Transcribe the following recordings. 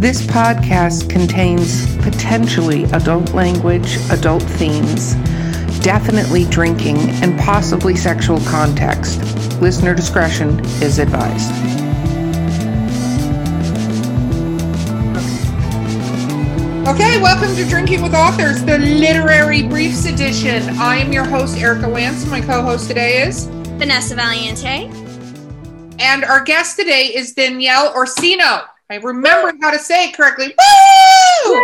This podcast contains potentially adult language, adult themes, definitely drinking, and possibly sexual context. Listener discretion is advised. Okay, welcome to Drinking with Authors, the literary briefs edition. I am your host, Erica Lance. My co host today is Vanessa Valiente. And our guest today is Danielle Orsino. I remember how to say it correctly. Woo!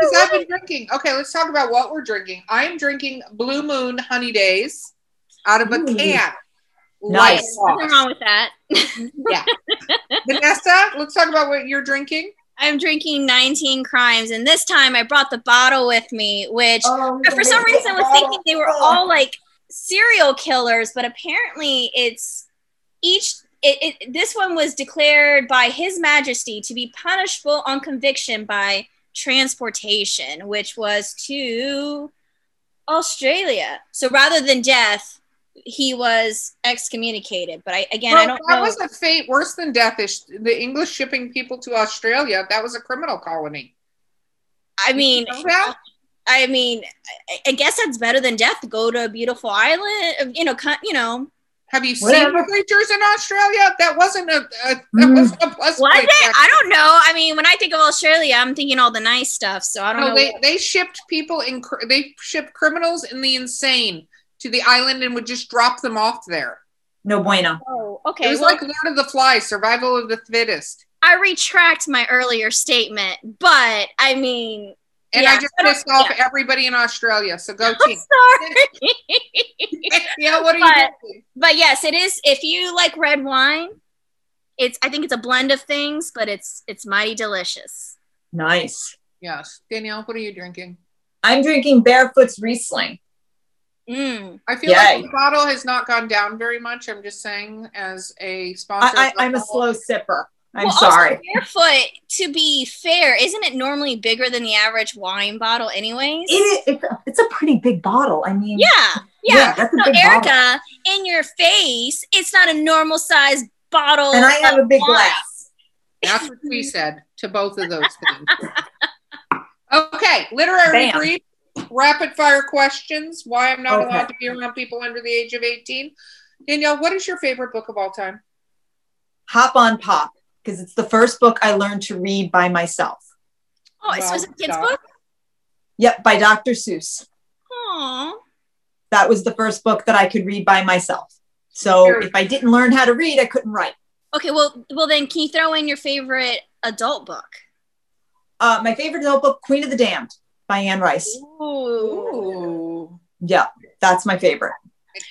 Because I've been drinking. Okay, let's talk about what we're drinking. I'm drinking Blue Moon Honey Days out of a Ooh. can. Nice. Like Nothing wrong with that. Yeah. Vanessa, let's talk about what you're drinking. I'm drinking 19 Crimes, and this time I brought the bottle with me, which oh, for some reason I was thinking they were all like serial killers, but apparently it's each. It, it, this one was declared by His Majesty to be punishable on conviction by transportation, which was to Australia. So rather than death, he was excommunicated. But I again, I don't that know. was a fate worse than death. Is the English shipping people to Australia? That was a criminal colony. I mean, You know? I mean, I guess that's better than death. Go to a beautiful island, you know, you know. Have you Whatever. seen creatures in Australia? That wasn't a, a that Mm. was a plus Was point it? back I don't know. I mean, when I think of Australia, I'm thinking all the nice stuff. So I don't No, know. they they shipped people in they shipped criminals and the insane to the island and would just drop them off there. No bueno. oh, okay. It was Well, like Lord of the Flies, survival of the fittest. I retract my earlier statement, but I mean, And Yeah, I just I pissed off yeah. everybody in Australia. So go team. I'm team. sorry. yeah, what are But- you doing? but yes, it is. If you like red wine, it's. I think it's a blend of things, but it's it's mighty delicious. Nice. Yes, Danielle, what are you drinking? I'm drinking Barefoot's Riesling. Mm. I feel Yay. like the bottle has not gone down very much. I'm just saying, as a sponsor, I, I, I'm a slow sipper. I'm Well, sorry. Also, barefoot, to be fair, isn't it normally bigger than the average wine bottle, anyways? It, it's, a, it's a pretty big bottle. I mean, yeah, yeah. Yeah, that's a so, big Erica, bottle. in your face, it's not a normal size bottle. and I have a big wine. glass. That's what we said to both of those things. Okay, literary Bam. brief, rapid fire questions. Why I'm not Okay. allowed to be around people under the age of 18. Danielle, what is your favorite book of all time? Hop on Pop, because it's the first book I learned to read by myself. Oh, so it's a kid's book? Yep, by Dr. Seuss. Aw. That was the first book that I could read by myself. So Very- if I didn't learn how to read, I couldn't write. Okay, well, well then, can you throw in your favorite adult book? Uh, my favorite adult book, Queen of the Damned by Anne Rice. Ooh. Ooh. Yeah, that's my favorite.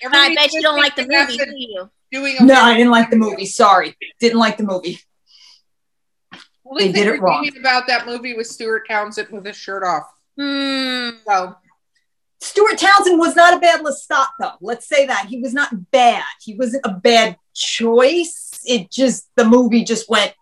I bet you don't like the movie, do you? Doing No, I didn't like the movie. Sorry. Didn't like the movie. Only they did it wrong. about that movie with Stuart Townsend with his shirt off. Hmm. So Stuart Townsend was not a bad Lestat, though. Let's say that. He was not bad. He wasn't a bad choice. It just, the movie just went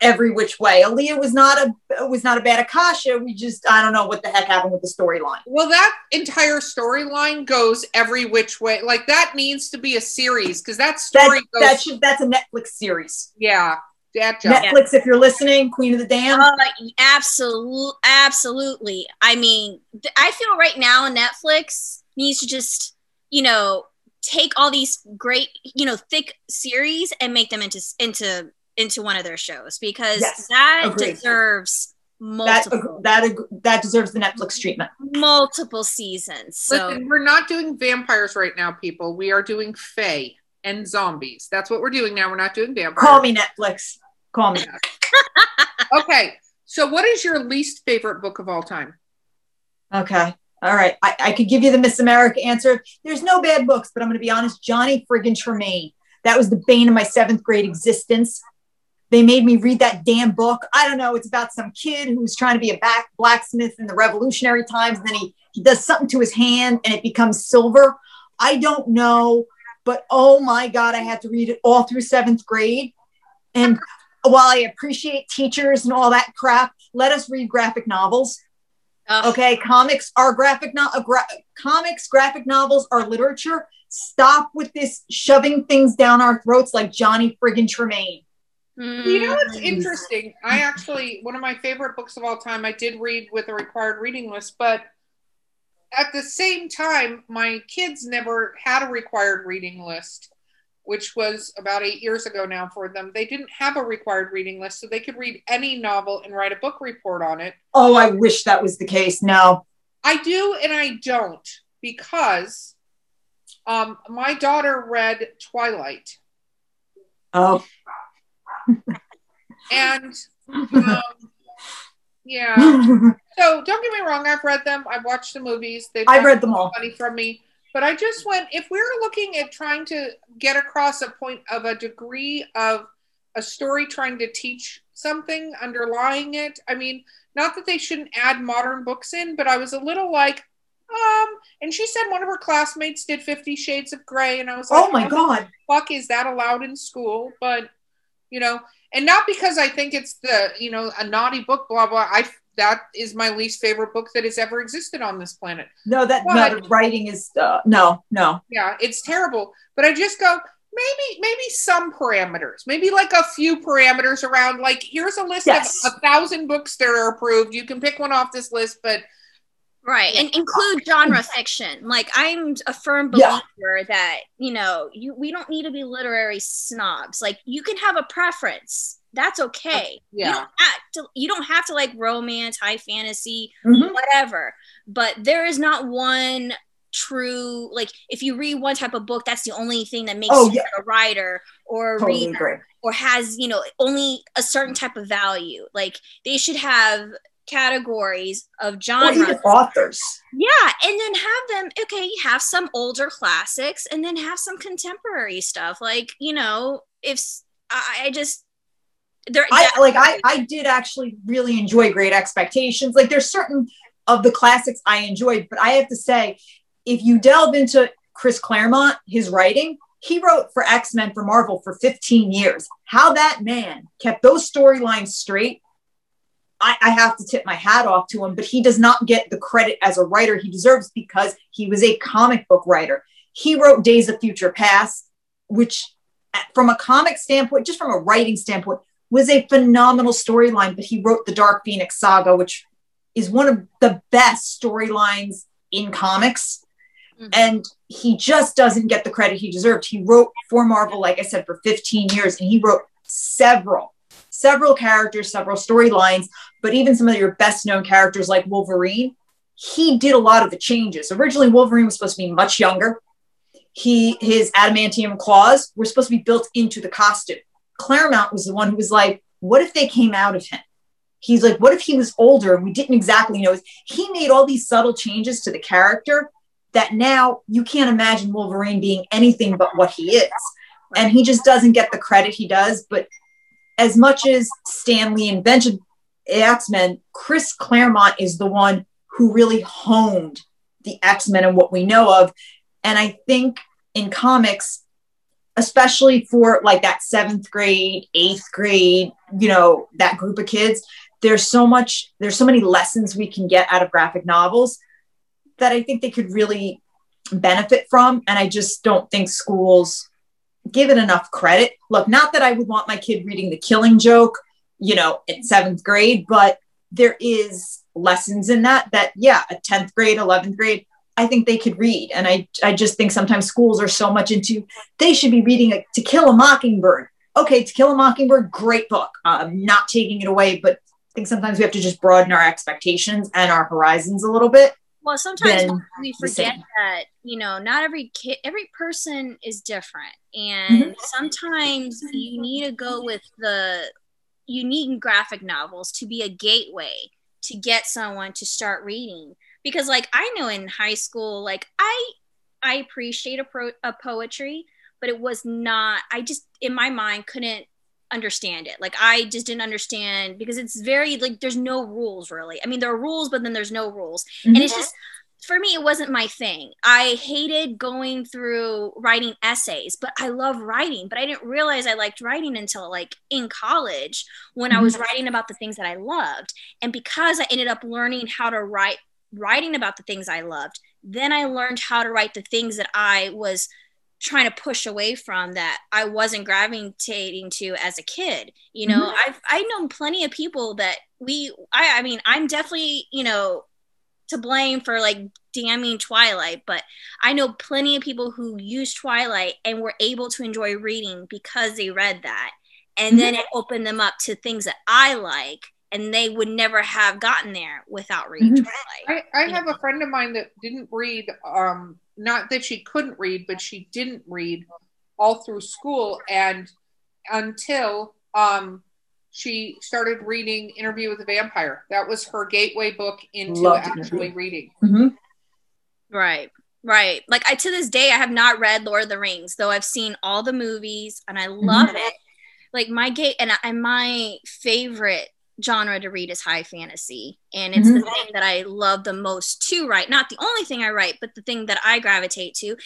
every which way. Aaliyah was not a was not a bad Akasha. We just, I don't know what the heck happened with the storyline. Well, that entire storyline goes every which way. Like that needs to be a series because that That, story goes. that should, that's a Netflix series. yeah, that job. Netflix, if you're listening, Queen of the Damned. Uh, absolute, absolutely. I mean, th- I feel right now Netflix needs to just, you know, take all these great, you know, thick series and make them into into into one of their shows because Yes, that agreed. deserves that, multiple that, that that deserves the Netflix treatment. multiple seasons. So Listen, we're not doing vampires right now, people. We are doing fae and zombies. That's what we're doing now. We're not doing vampires. Call me Netflix. Call me. Okay. So, what is your least favorite book of all time? Okay. All right. I, I could give you the Miss America answer. There's no bad books, but I'm going to be honest. Johnny friggin' Tremain. That was the bane of my seventh grade existence. They made me read that damn book. I don't know. It's about some kid who's trying to be a back blacksmith in the revolutionary times. And then he, he does something to his hand and it becomes silver. I don't know. But oh my God, I had to read it all through seventh grade. And while I appreciate teachers and all that crap, let us read graphic novels. Ugh. Okay, comics are graphic no- uh, gra- comics, graphic novels are literature. Stop with this shoving things down our throats like Johnny friggin' Tremain. You know what's interesting? I actually, one of my favorite books of all time, I did read with a required reading list, but at the same time, my kids never had a required reading list, which was about eight years ago now for them. They didn't have a required reading list, so they could read any novel and write a book report on it. Oh, I wish that was the case. No. I do and I don't because um, my daughter read Twilight. Oh. and um, yeah. So don't get me wrong, I've read them. I've watched the movies. They've I've read them all. Funny from me. But I just went, if we're looking at trying to get across a point of a degree of a story trying to teach something underlying it, I mean, not that they shouldn't add modern books in, but I was a little like, um, and she said one of her classmates did Fifty Shades of Grey, and I was like, oh my god, fuck, is that allowed in school? But you know, and not because I think it's the you know a naughty book, blah blah. I that is my least favorite book that has ever existed on this planet. No, that but, no, writing is uh, no, no. Yeah, it's terrible. But I just go maybe maybe some parameters, maybe like a few parameters around. Like here's a list yes. of a thousand books that are approved. You can pick one off this list, but Right. And include genre fiction. Like I'm a firm believer yeah. that, you know, you we don't need to be literary snobs. Like you can have a preference. That's okay. Yeah. You don't have to, you don't have to like romance, high fantasy, mm-hmm. whatever. But there is not one true like if you read one type of book that's the only thing that makes oh, you yeah. a writer or a totally reader agree. or has you know only a certain type of value like they should have categories of genre authors. Yeah, and then have them okay, have some older classics and then have some contemporary stuff. Like, you know, if I, I just there I like I I did actually really enjoy Great Expectations. Like there's certain of the classics I enjoyed, but I have to say if you delve into Chris Claremont, his writing, he wrote for X-Men for Marvel for 15 years. How that man kept those storylines straight I, I, have to tip my hat off to him, but he does not get the credit as a writer he deserves because he was a comic book writer. He wrote Days of Future Past, which, from a comic standpoint, just from a writing standpoint, was a phenomenal storyline. But he wrote the Dark Phoenix saga, which is one of the best storylines in comics. Mm-hmm. And he just doesn't get the credit he deserved. He wrote for Marvel, like I said, for 15 years, and he wrote several several characters, several storylines, but even some of your best known characters like Wolverine, he did a lot of the changes. Originally, Wolverine was supposed to be much younger. He his adamantium claws were supposed to be built into the costume. Claremont was the one who was like, "What if they came out of him?" He's like, "What if he was older and we didn't exactly know?" He made all these subtle changes to the character that now you can't imagine Wolverine being anything but what he is. And he just doesn't get the credit he does. But as much as Stan Lee invented X Men, Chris Claremont is the one who really honed the X Men and what we know of. And I think in comics, especially for like that seventh grade, eighth grade, you know, that group of kids, there's so much, there's so many lessons we can get out of graphic novels that I think they could really benefit from. And I just don't think schools give it enough credit. Look, not that I would want my kid reading The Killing Joke, you know, in seventh grade, but there is lessons in that that yeah, a 10th grade, 11th grade, I think they could read. And I I just think sometimes schools are so much into they should be reading a, To Kill a Mockingbird. Okay, To Kill a Mockingbird, great book. I'm not taking it away, but I think sometimes we have to just broaden our expectations and our horizons a little bit. Well, sometimes we forget that you know not every kid, every person is different, and mm-hmm. sometimes you need to go with the you need graphic novels to be a gateway to get someone to start reading because like i know in high school like i i appreciate a, pro, a poetry but it was not i just in my mind couldn't understand it. Like I just didn't understand because it's very like there's no rules really. I mean there are rules but then there's no rules. Mm-hmm. And it's just for me it wasn't my thing. I hated going through writing essays, but I love writing, but I didn't realize I liked writing until like in college when mm-hmm. I was mm-hmm. writing about the things that I loved. And because I ended up learning how to write writing about the things I loved, then I learned how to write the things that I was trying to push away from that I wasn't gravitating to as a kid. You know, mm-hmm. I've I know plenty of people that we I I mean, I'm definitely, you know, to blame for like damning Twilight, but I know plenty of people who use Twilight and were able to enjoy reading because they read that. And mm-hmm. then it opened them up to things that I like and they would never have gotten there without reading mm-hmm. Twilight. I, I have know? a friend of mine that didn't read um not that she couldn't read, but she didn't read all through school and until um she started reading Interview with a Vampire. That was her gateway book into Loved actually reading. Mm-hmm. Right, right. Like I to this day, I have not read Lord of the Rings, though I've seen all the movies and I love mm-hmm. it. Like my gate and, and my favorite genre to read is high fantasy and it's mm-hmm. the thing that i love the most to write not the only thing i write but the thing that i gravitate to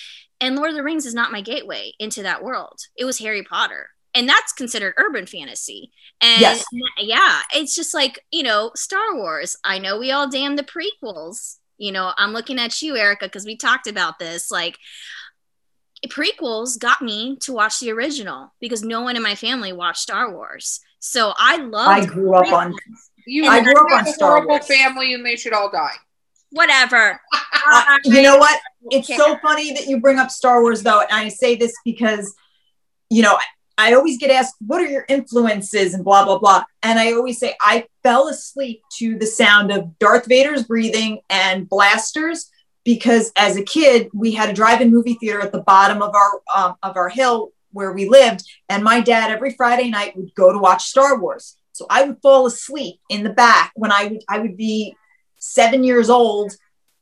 and lord of the rings is not my gateway into that world it was harry potter and that's considered urban fantasy and yes. yeah it's just like you know star wars i know we all damn the prequels you know i'm looking at you erica because we talked about this like prequels got me to watch the original because no one in my family watched star wars so I love. I grew up on. You I grew up on Star Wars. family, and they should all die. Whatever. uh, you know what? It's care. so funny that you bring up Star Wars, though, and I say this because, you know, I always get asked, "What are your influences?" and blah blah blah, and I always say I fell asleep to the sound of Darth Vader's breathing and blasters because as a kid we had a drive-in movie theater at the bottom of our um, of our hill where we lived. And my dad every Friday night would go to watch Star Wars. So I would fall asleep in the back when I would I would be seven years old,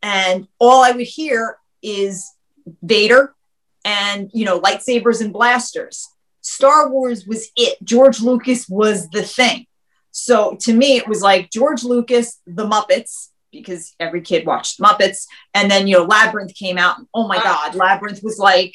and all I would hear is Vader and you know lightsabers and blasters. Star Wars was it. George Lucas was the thing. So to me, it was like George Lucas, the Muppets, because every kid watched Muppets, and then you know Labyrinth came out. oh my God, Labyrinth was like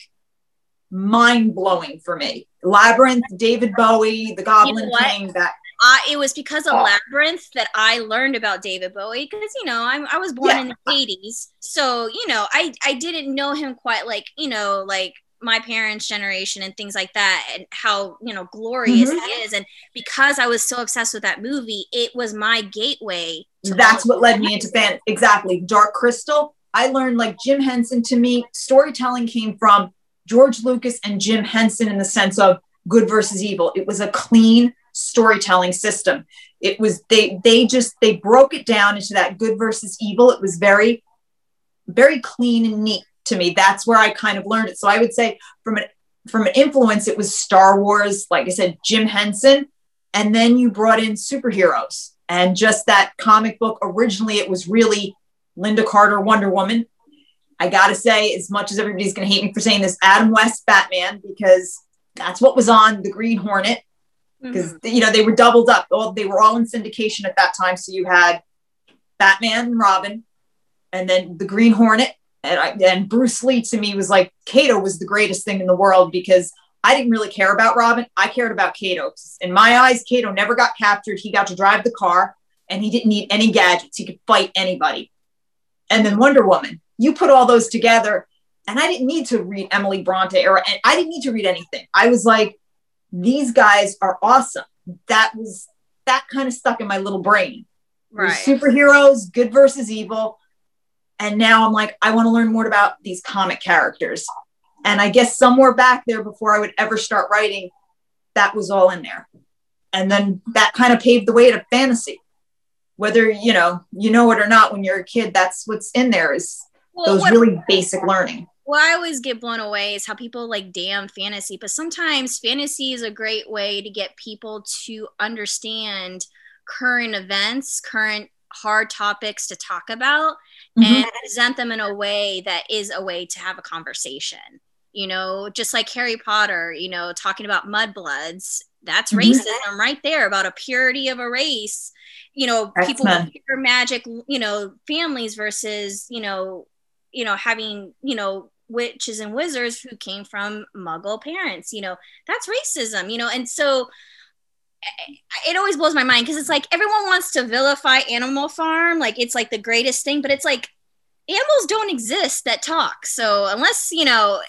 mind blowing for me. Labyrinth, David Bowie, The Goblin you know King. That uh, it was because of oh. Labyrinth that I learned about David Bowie because you know I'm, i was born yeah. in the 80s, so you know I I didn't know him quite like you know like my parents' generation and things like that, and how you know glorious mm-hmm. he is. And because I was so obsessed with that movie, it was my gateway. That's what led me into fan. Exactly, Dark Crystal. I learned like Jim Henson. To me, storytelling came from George Lucas and Jim Henson in the sense of good versus evil. It was a clean storytelling system. It was they they just they broke it down into that good versus evil. It was very very clean and neat to me. That's where I kind of learned it. So I would say from an from an influence, it was Star Wars, like I said, Jim Henson, and then you brought in superheroes and just that comic book. Originally, it was really Lynda Carter, Wonder Woman, I gotta say, as much as everybody's gonna hate me for saying this, Adam West Batman, because that's what was on the Green Hornet. Because mm-hmm. you know they were doubled up. Well, they were all in syndication at that time. So you had Batman and Robin, and then the Green Hornet, and, I, and Bruce Lee to me was like Kato was the greatest thing in the world because I didn't really care about Robin. I cared about Kato. In my eyes, Kato never got captured. He got to drive the car, and he didn't need any gadgets. He could fight anybody. And then Wonder Woman you put all those together and I didn't need to read Emily Bronte or I didn't need to read anything. I was like, these guys are awesome. That was that kind of stuck in my little brain. Right. Superheroes, good versus evil. And now I'm like, I want to learn more about these comic characters. And I guess somewhere back there before I would ever start writing, that was all in there. And then that kind of paved the way to fantasy. Whether you know, you know it or not, when you're a kid, that's what's in there is well, those what, really basic learning. Well, I always get blown away is how people like damn fantasy, but sometimes fantasy is a great way to get people to understand current events, current hard topics to talk about, mm-hmm. and present them in a way that is a way to have a conversation. You know, just like Harry Potter, you know, talking about mudbloods, that's mm-hmm. racism right there about a purity of a race. You know, X-Men. people with pure magic, you know, families versus, you know, you know, having, you know, witches and wizards who came from muggle parents, you know, that's racism, you know, and so it always blows my mind because it's like everyone wants to vilify Animal Farm, like it's like the greatest thing, but it's like animals don't exist that talk. So unless you know,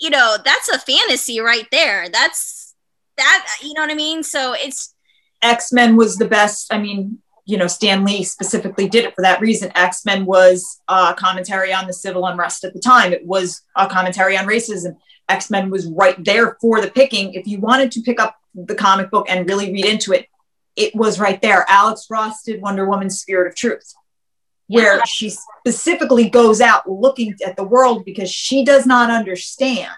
you know, that's a fantasy right there. That's that. You know what I mean? So it's X Men was the best. I mean, you know, Stan Lee specifically did it for that reason. X Men was a commentary on the civil unrest at the time. It was a commentary on racism. X Men was right there for the picking. If you wanted to pick up the comic book and really read into it, it was right there. Alex Ross did Wonder Woman's Spirit of Truth, where yeah. she specifically goes out looking at the world because she does not understand.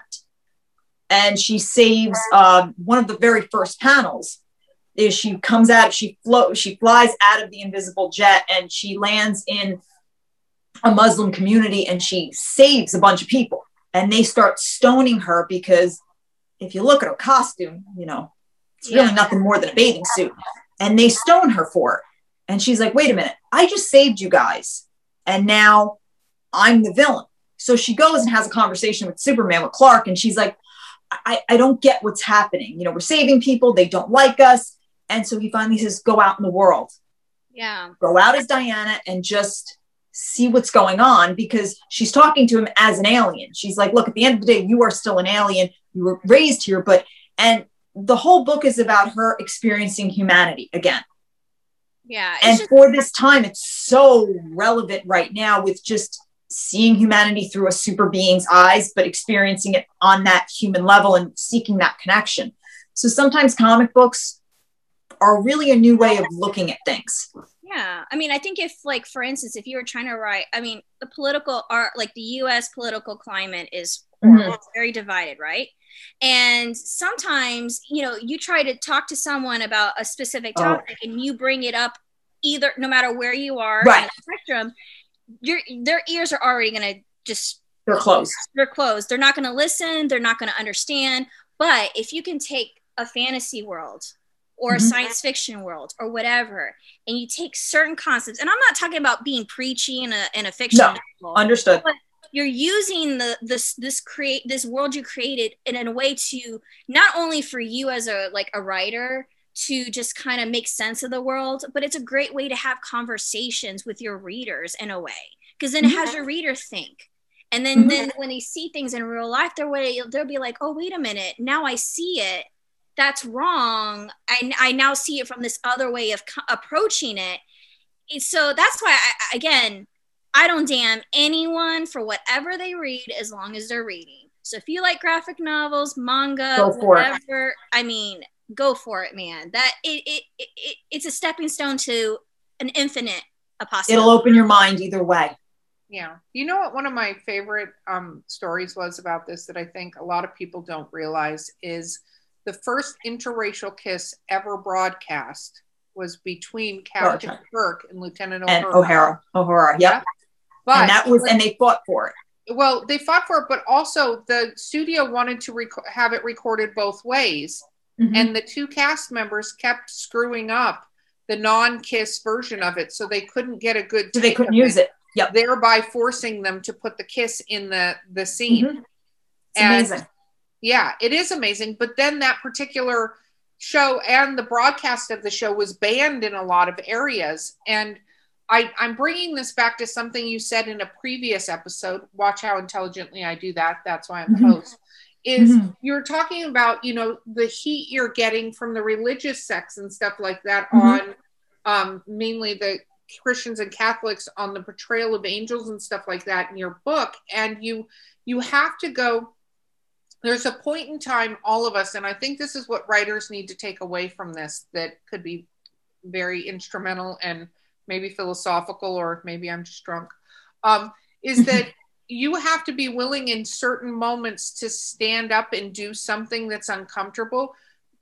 And she saves uh, one of the very first panels is she comes out, she float, she flies out of the invisible jet and she lands in a Muslim community and she saves a bunch of people. And they start stoning her because if you look at her costume, you know, it's really yeah. nothing more than a bathing suit. And they stone her for it. And she's like, wait a minute, I just saved you guys. And now I'm the villain. So she goes and has a conversation with Superman, with Clark, and she's like, I, I don't get what's happening. You know, we're saving people, they don't like us. And so he finally says, go out in the world. Yeah. Go out as Diana and just see what's going on because she's talking to him as an alien. She's like, look, at the end of the day, you are still an alien. You were raised here, but, and the whole book is about her experiencing humanity again. Yeah. And just- for this time, it's so relevant right now with just seeing humanity through a super being's eyes, but experiencing it on that human level and seeking that connection. So sometimes comic books are really a new way of looking at things. Yeah. I mean, I think if, like, for instance, if you were trying to write, I mean, the political art, like the US political climate is mm-hmm. very divided, right? And sometimes, you know, you try to talk to someone about a specific oh. topic oh. and you bring it up either, no matter where you are right. the spectrum, your their ears are already going to just they're closed. They're closed. They're not going to listen. They're not going to understand. But if you can take a fantasy world or mm-hmm. a science fiction world or whatever, and you take certain concepts, and I'm not talking about being preachy in a in a fiction. No, novel, understood. But you're using the this this create this world you created in, in a way to not only for you as a like a writer to just kind of make sense of the world but it's a great way to have conversations with your readers in a way. Because then it has mm-hmm. your reader think. And then, mm-hmm. then when they see things in real life they're way they'll be like oh wait a minute. Now i see it. That's wrong. I, I now see it from this other way of co- approaching it. So that's why I, again I don't damn anyone for whatever they read as long as they're reading. So if you like graphic novels, manga, whatever, it. I mean, go for it, man. That it, it, it, it it's a stepping stone to an infinite a possibility. It'll open your mind either way. Yeah. You know what one of my favorite um, stories was about this that I think a lot of people don't realize is the first interracial kiss ever broadcast was between Captain Kirk and Lieutenant Uhura. And Uhura. Uhura, yep. But and that was, and they fought for it. Well, they fought for it, but also the studio wanted to rec- have it recorded both ways. Mm-hmm. And the two cast members kept screwing up the non-kiss version of it, so they couldn't get a good. So they couldn't use it. it. Yep. Thereby forcing them to put the kiss in the the scene. Mm-hmm. It's and, amazing. Yeah, it is amazing. But then that particular show and the broadcast of the show was banned in a lot of areas, and I, I'm bringing this back to something you said in a previous episode. Watch how intelligently I do that. That's why I'm mm-hmm. host. Is mm-hmm. you're talking about, you know, the heat you're getting from the religious sects and stuff like that mm-hmm. on um, mainly the Christians and Catholics on the portrayal of angels and stuff like that in your book. And you you have to go there's a point in time all of us and i think this is what writers need to take away from this that could be very instrumental and maybe philosophical, or maybe I'm just drunk, um, is that you have to be willing in certain moments to stand up and do something that's uncomfortable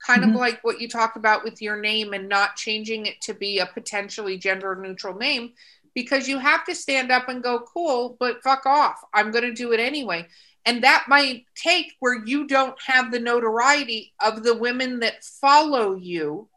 kind mm-hmm. of like what you talked about with your name and not changing it to be a potentially gender neutral name because you have to stand up and go cool but fuck off i'm going to do it anyway and that might take where you don't have the notoriety of the women that follow you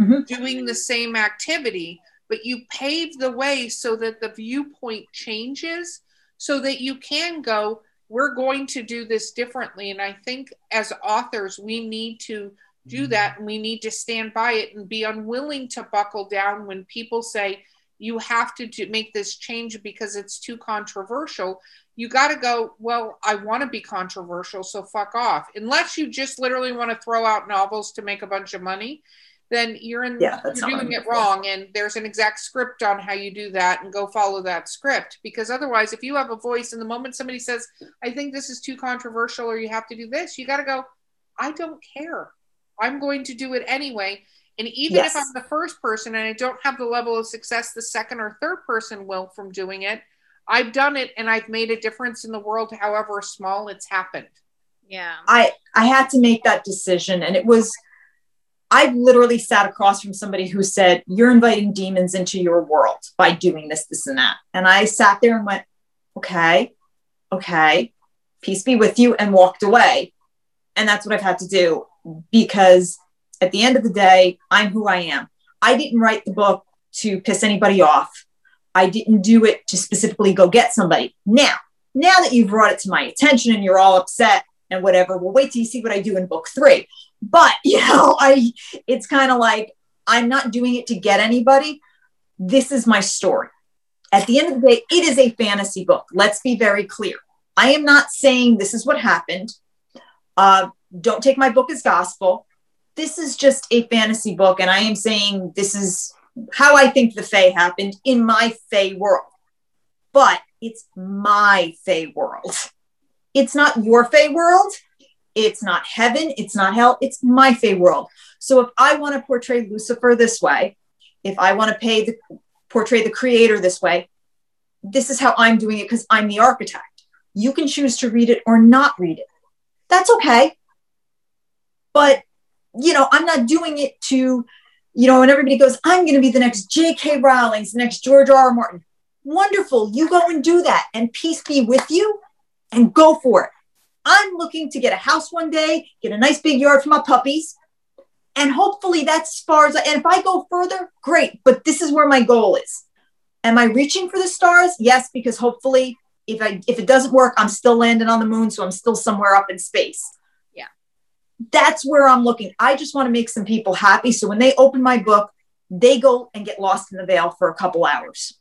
mm-hmm. doing the same activity but you pave the way so that the viewpoint changes so that you can go we're going to do this differently. And i think as authors we need to do mm-hmm. that and we need to stand by it and be unwilling to buckle down when people say you have to do, make this change because it's too controversial. You got to go well i want to be controversial so fuck off. Unless you just literally want to throw out novels to make a bunch of money then you're in yeah, you're doing it wrong and there's an exact script on how you do that and go follow that script because otherwise if you have a voice and the moment somebody says i think this is too controversial or you have to do this you got to go i don't care. I'm going to do it anyway and even yes. if i'm the first person and i don't have the level of success the second or third person will from doing it i've done it and i've made a difference in the world however small it's happened. Yeah. I i had to make that decision and it was I've literally sat across from somebody who said, You're inviting demons into your world by doing this, this, and that. And I sat there and went, Okay, okay, peace be with you, and walked away. And that's what I've had to do because at the end of the day, I'm who I am. I didn't write the book to piss anybody off. I didn't do it to specifically go get somebody. Now, now that you've brought it to my attention and you're all upset and whatever, we'll wait till you see what I do in book three. But, you know, I it's kind of like I'm not doing it to get anybody. This is my story. At the end of the day, it is a fantasy book. Let's be very clear. I am not saying this is what happened. Uh, don't take my book as gospel. This is just a fantasy book, and I am saying this is how I think the Fae happened in my Fae world. But it's my Fae world. It's not your Fae world. It's not heaven, it's not hell, it's my Fae world. So if I want to portray Lucifer this way, if I want to the portray the creator this way, this is how I'm doing it because I'm the architect. You can choose to read it or not read it. That's okay. But you know, I'm not doing it to, you know, and everybody goes, I'm going to be the next J.K. Rowling's, the next George R. R. Martin. Wonderful. You go and do that, and peace be with you, and go for it. I'm looking to get a house one day, get a nice big yard for my puppies. And hopefully that's as far as, I, and if I go further, great. But this is where my goal is. Am I reaching for the stars? Yes, because hopefully if I if it doesn't work, I'm still landing on the moon, so I'm still somewhere up in space. Yeah. That's where I'm looking. I just want to make some people happy. So when they open my book, they go and get lost in the veil for a couple hours.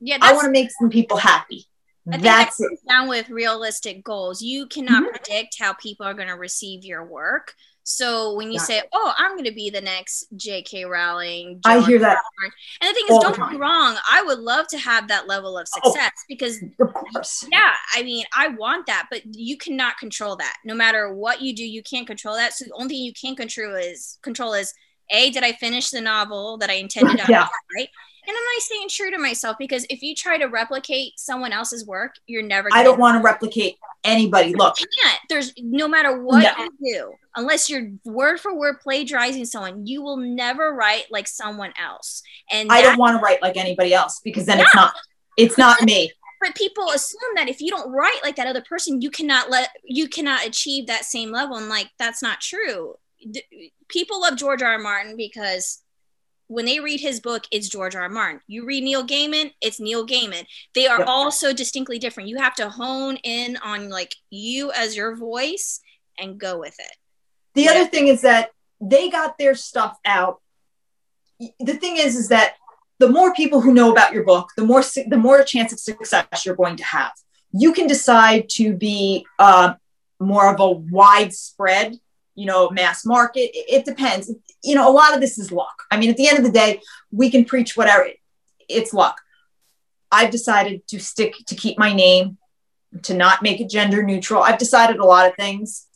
Yeah, I want to make some people happy. I think That's it. down with realistic goals. You cannot mm-hmm. predict how people are going to receive your work. So when you say, "Oh, I'm going to be the next J.K. Rowling," I hear that. and the thing is, don't get me wrong. I would love to have that level of oh, success oh, because, of course, yeah. I mean, I want that, but you cannot control that. No matter what you do, you can't control that. So the only thing you can control is control is a did I finish the novel that I intended on, yeah. right? And am I staying true to myself? Because if you try to replicate someone else's work, you're never. Going I don't want to replicate anybody. Look, you can't. There's no matter what no. you do, unless you're word for word plagiarizing someone, you will never write like someone else. And I don't want to write like anybody else because then yeah. it's not. It's not me. But people assume that if you don't write like that other person, you cannot let you cannot achieve that same level, and like that's not true. People love George R. R. Martin because when they read his book, it's George R. R. Martin. You read Neil Gaiman, it's Neil Gaiman. They are yep. all so distinctly different. You have to hone in on like you as your voice and go with it. The yeah. other thing is that they got their stuff out. The thing is, is that the more people who know about your book, the more the more chance of success you're going to have. You can decide to be uh, more of a widespread you know, mass market. It, it, depends. You know, a lot of this is luck. I mean, at the end of the day, we can preach whatever. It's luck. I've decided to stick to keep my name, to not make it gender neutral. I've decided a lot of things,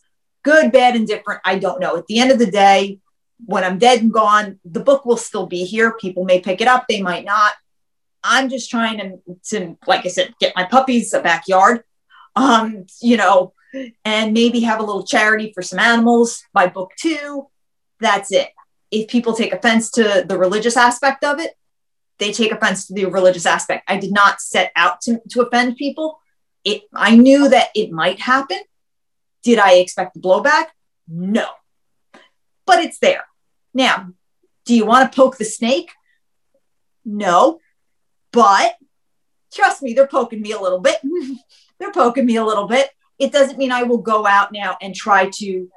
good, bad, and different. I don't know. At the end of the day, when I'm dead and gone, the book will still be here. People may pick it up, they might not. I'm just trying to, to like I said, get my puppies a backyard. Um, you know, and maybe have a little charity for some animals by book two. That's it. If people take offense to the religious aspect of it, they take offense to the religious aspect. I did not set out to, to offend people. It, I knew that it might happen. Did I expect the blowback? No. But it's there. Now, do you want to poke the snake? No. But trust me, they're poking me a little bit. they're poking me a little bit it doesn't mean I will go out now and try to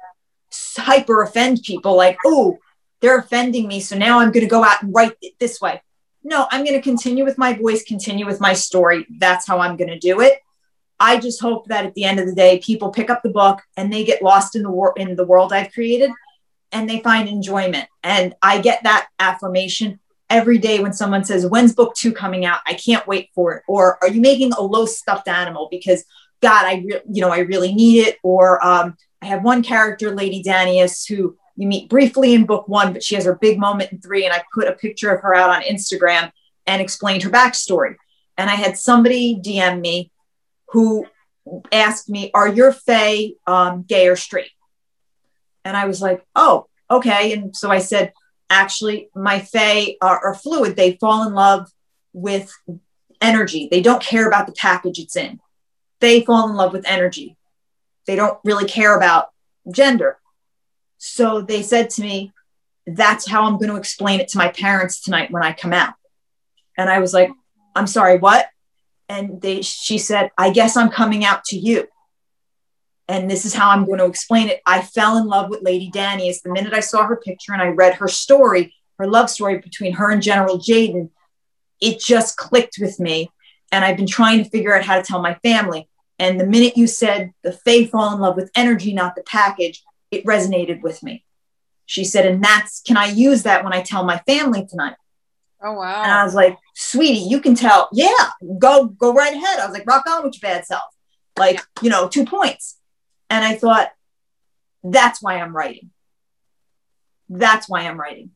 hyper offend people like, oh, they're offending me. So now I'm going to go out and write it this way. no, I'm going to continue with my voice, continue with my story. That's how I'm going to do it. I just hope that at the end of the day, people pick up the book and they get lost in the wor- in the world I've created, and they find enjoyment. And I get that affirmation every day when someone says, "When's book two coming out? I can't wait for it." Or, "Are you making a low stuffed animal?" Because God, I re- you know I really need it. Or um, I have one character, Lady Danius, who you meet briefly in book one, but she has her big moment in three. And I put a picture of her out on Instagram and explained her backstory. And I had somebody DM me who asked me, Are your Fae um, gay or straight? And I was like, Oh, okay. And so I said, Actually, my Fae are, are fluid. They fall in love with energy, they don't care about the package it's in. They fall in love with energy. They don't really care about gender. So they said to me, That's how I'm going to explain it to my parents tonight when I come out. And I was like, I'm sorry, what? And they, she said, I guess I'm coming out to you. And this is how I'm going to explain it. I fell in love with Lady Danius the minute I saw her picture and I read her story, her love story between her and General Jaden. It just clicked with me. And I've been trying to figure out how to tell my family. And the minute you said the Fae fall in love with energy, not the package, it resonated with me. She said, and that's, can I use that when I tell my family tonight? Oh, wow. And I was like, sweetie, you can tell. Yeah, go, go right ahead. I was like, rock on with your bad self. Like, you know, two points. And I thought, that's why I'm writing. That's why I'm writing.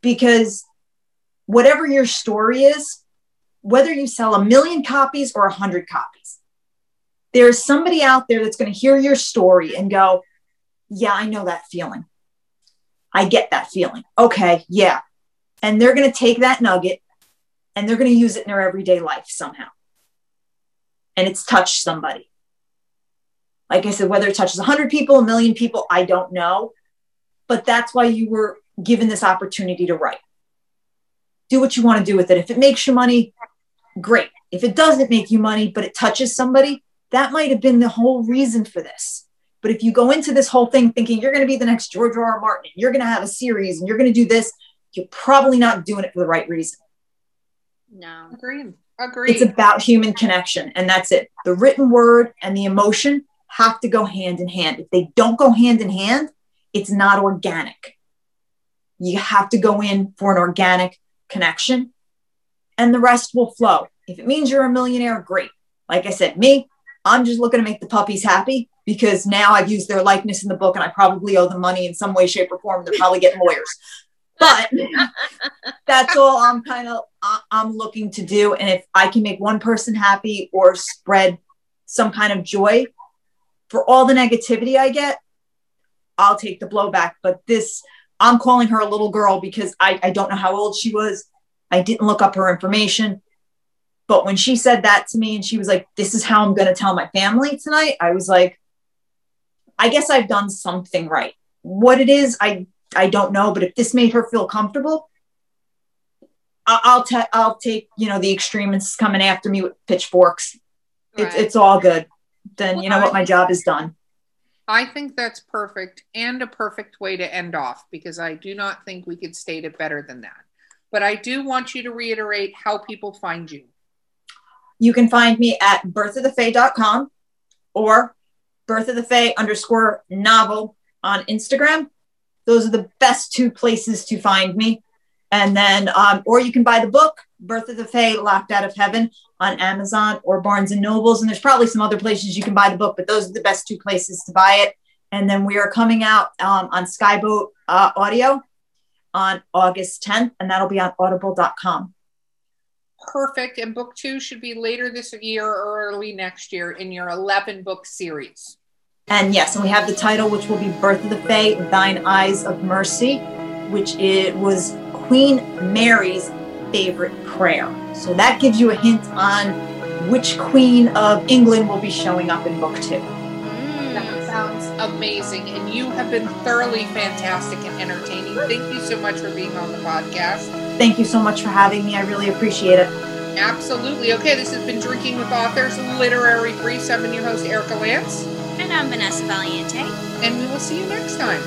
Because whatever your story is, whether you sell a million copies or a hundred copies, there's somebody out there that's going to hear your story and go, yeah, I know that feeling. I get that feeling. Okay, yeah. And they're going to take that nugget and they're going to use it in their everyday life somehow. And it's touched somebody. Like I said, whether it touches 100 people, a million people, I don't know. But that's why you were given this opportunity to write. Do what you want to do with it. If it makes you money, great. If it doesn't make you money, but it touches somebody, that might have been the whole reason for this. But if you go into this whole thing thinking you're going to be the next George R. R. Martin, you're going to have a series and you're going to do this, you're probably not doing it for the right reason. No. Agreed. Agreed. It's about human connection, and that's it. The written word and the emotion have to go hand in hand. If they don't go hand in hand, it's not organic. You have to go in for an organic connection, and the rest will flow. If it means you're a millionaire, great. Like I said, me, I'm just looking to make the puppies happy because now I've used their likeness in the book and I probably owe them money in some way, shape, or form. They're probably getting lawyers. But that's all I'm kind of I'm looking to do. And if I can make one person happy or spread some kind of joy for all the negativity I get, I'll take the blowback. But this, I'm calling her a little girl because I, I don't know how old she was. I didn't look up her information. But when she said that to me and she was like, This is how I'm going to tell my family tonight, I was like, I guess I've done something right. What it is, I I don't know, but if this made her feel comfortable, I'll ta- I'll take you know the extremists coming after me with pitchforks. Right. It's it's all good. Then well, you know what, my job is done. I think that's perfect and a perfect way to end off because I do not think we could state it better than that. But I do want you to reiterate how people find you. You can find me at birthofthefae.com or birth of the fae underscore novel on Instagram. Those are the best two places to find me. And then, um, or you can buy the book, Birth of the Fae, Locked Out of Heaven on Amazon or Barnes and Nobles. And there's probably some other places you can buy the book, but those are the best two places to buy it. And then we are coming out um, on Skyboat uh, Audio on August 10th, and that'll be on audible.com. Perfect. And book two should be later this year or early next year in your 11 book series. And yes, and we have the title, which will be Birth of the Fae, Thine Eyes of Mercy, which it was Queen Mary's favorite prayer. So that gives you a hint on which Queen of England will be showing up in book two. That sounds amazing. And you have been thoroughly fantastic and entertaining. Thank you so much for being on the podcast. Thank you so much for having me. I really appreciate it. Absolutely. Okay, this has been Drinking with Authors Literary Briefs. I've been your host, Erica Lance. And I'm Vanessa Valiente. And we will see you next time.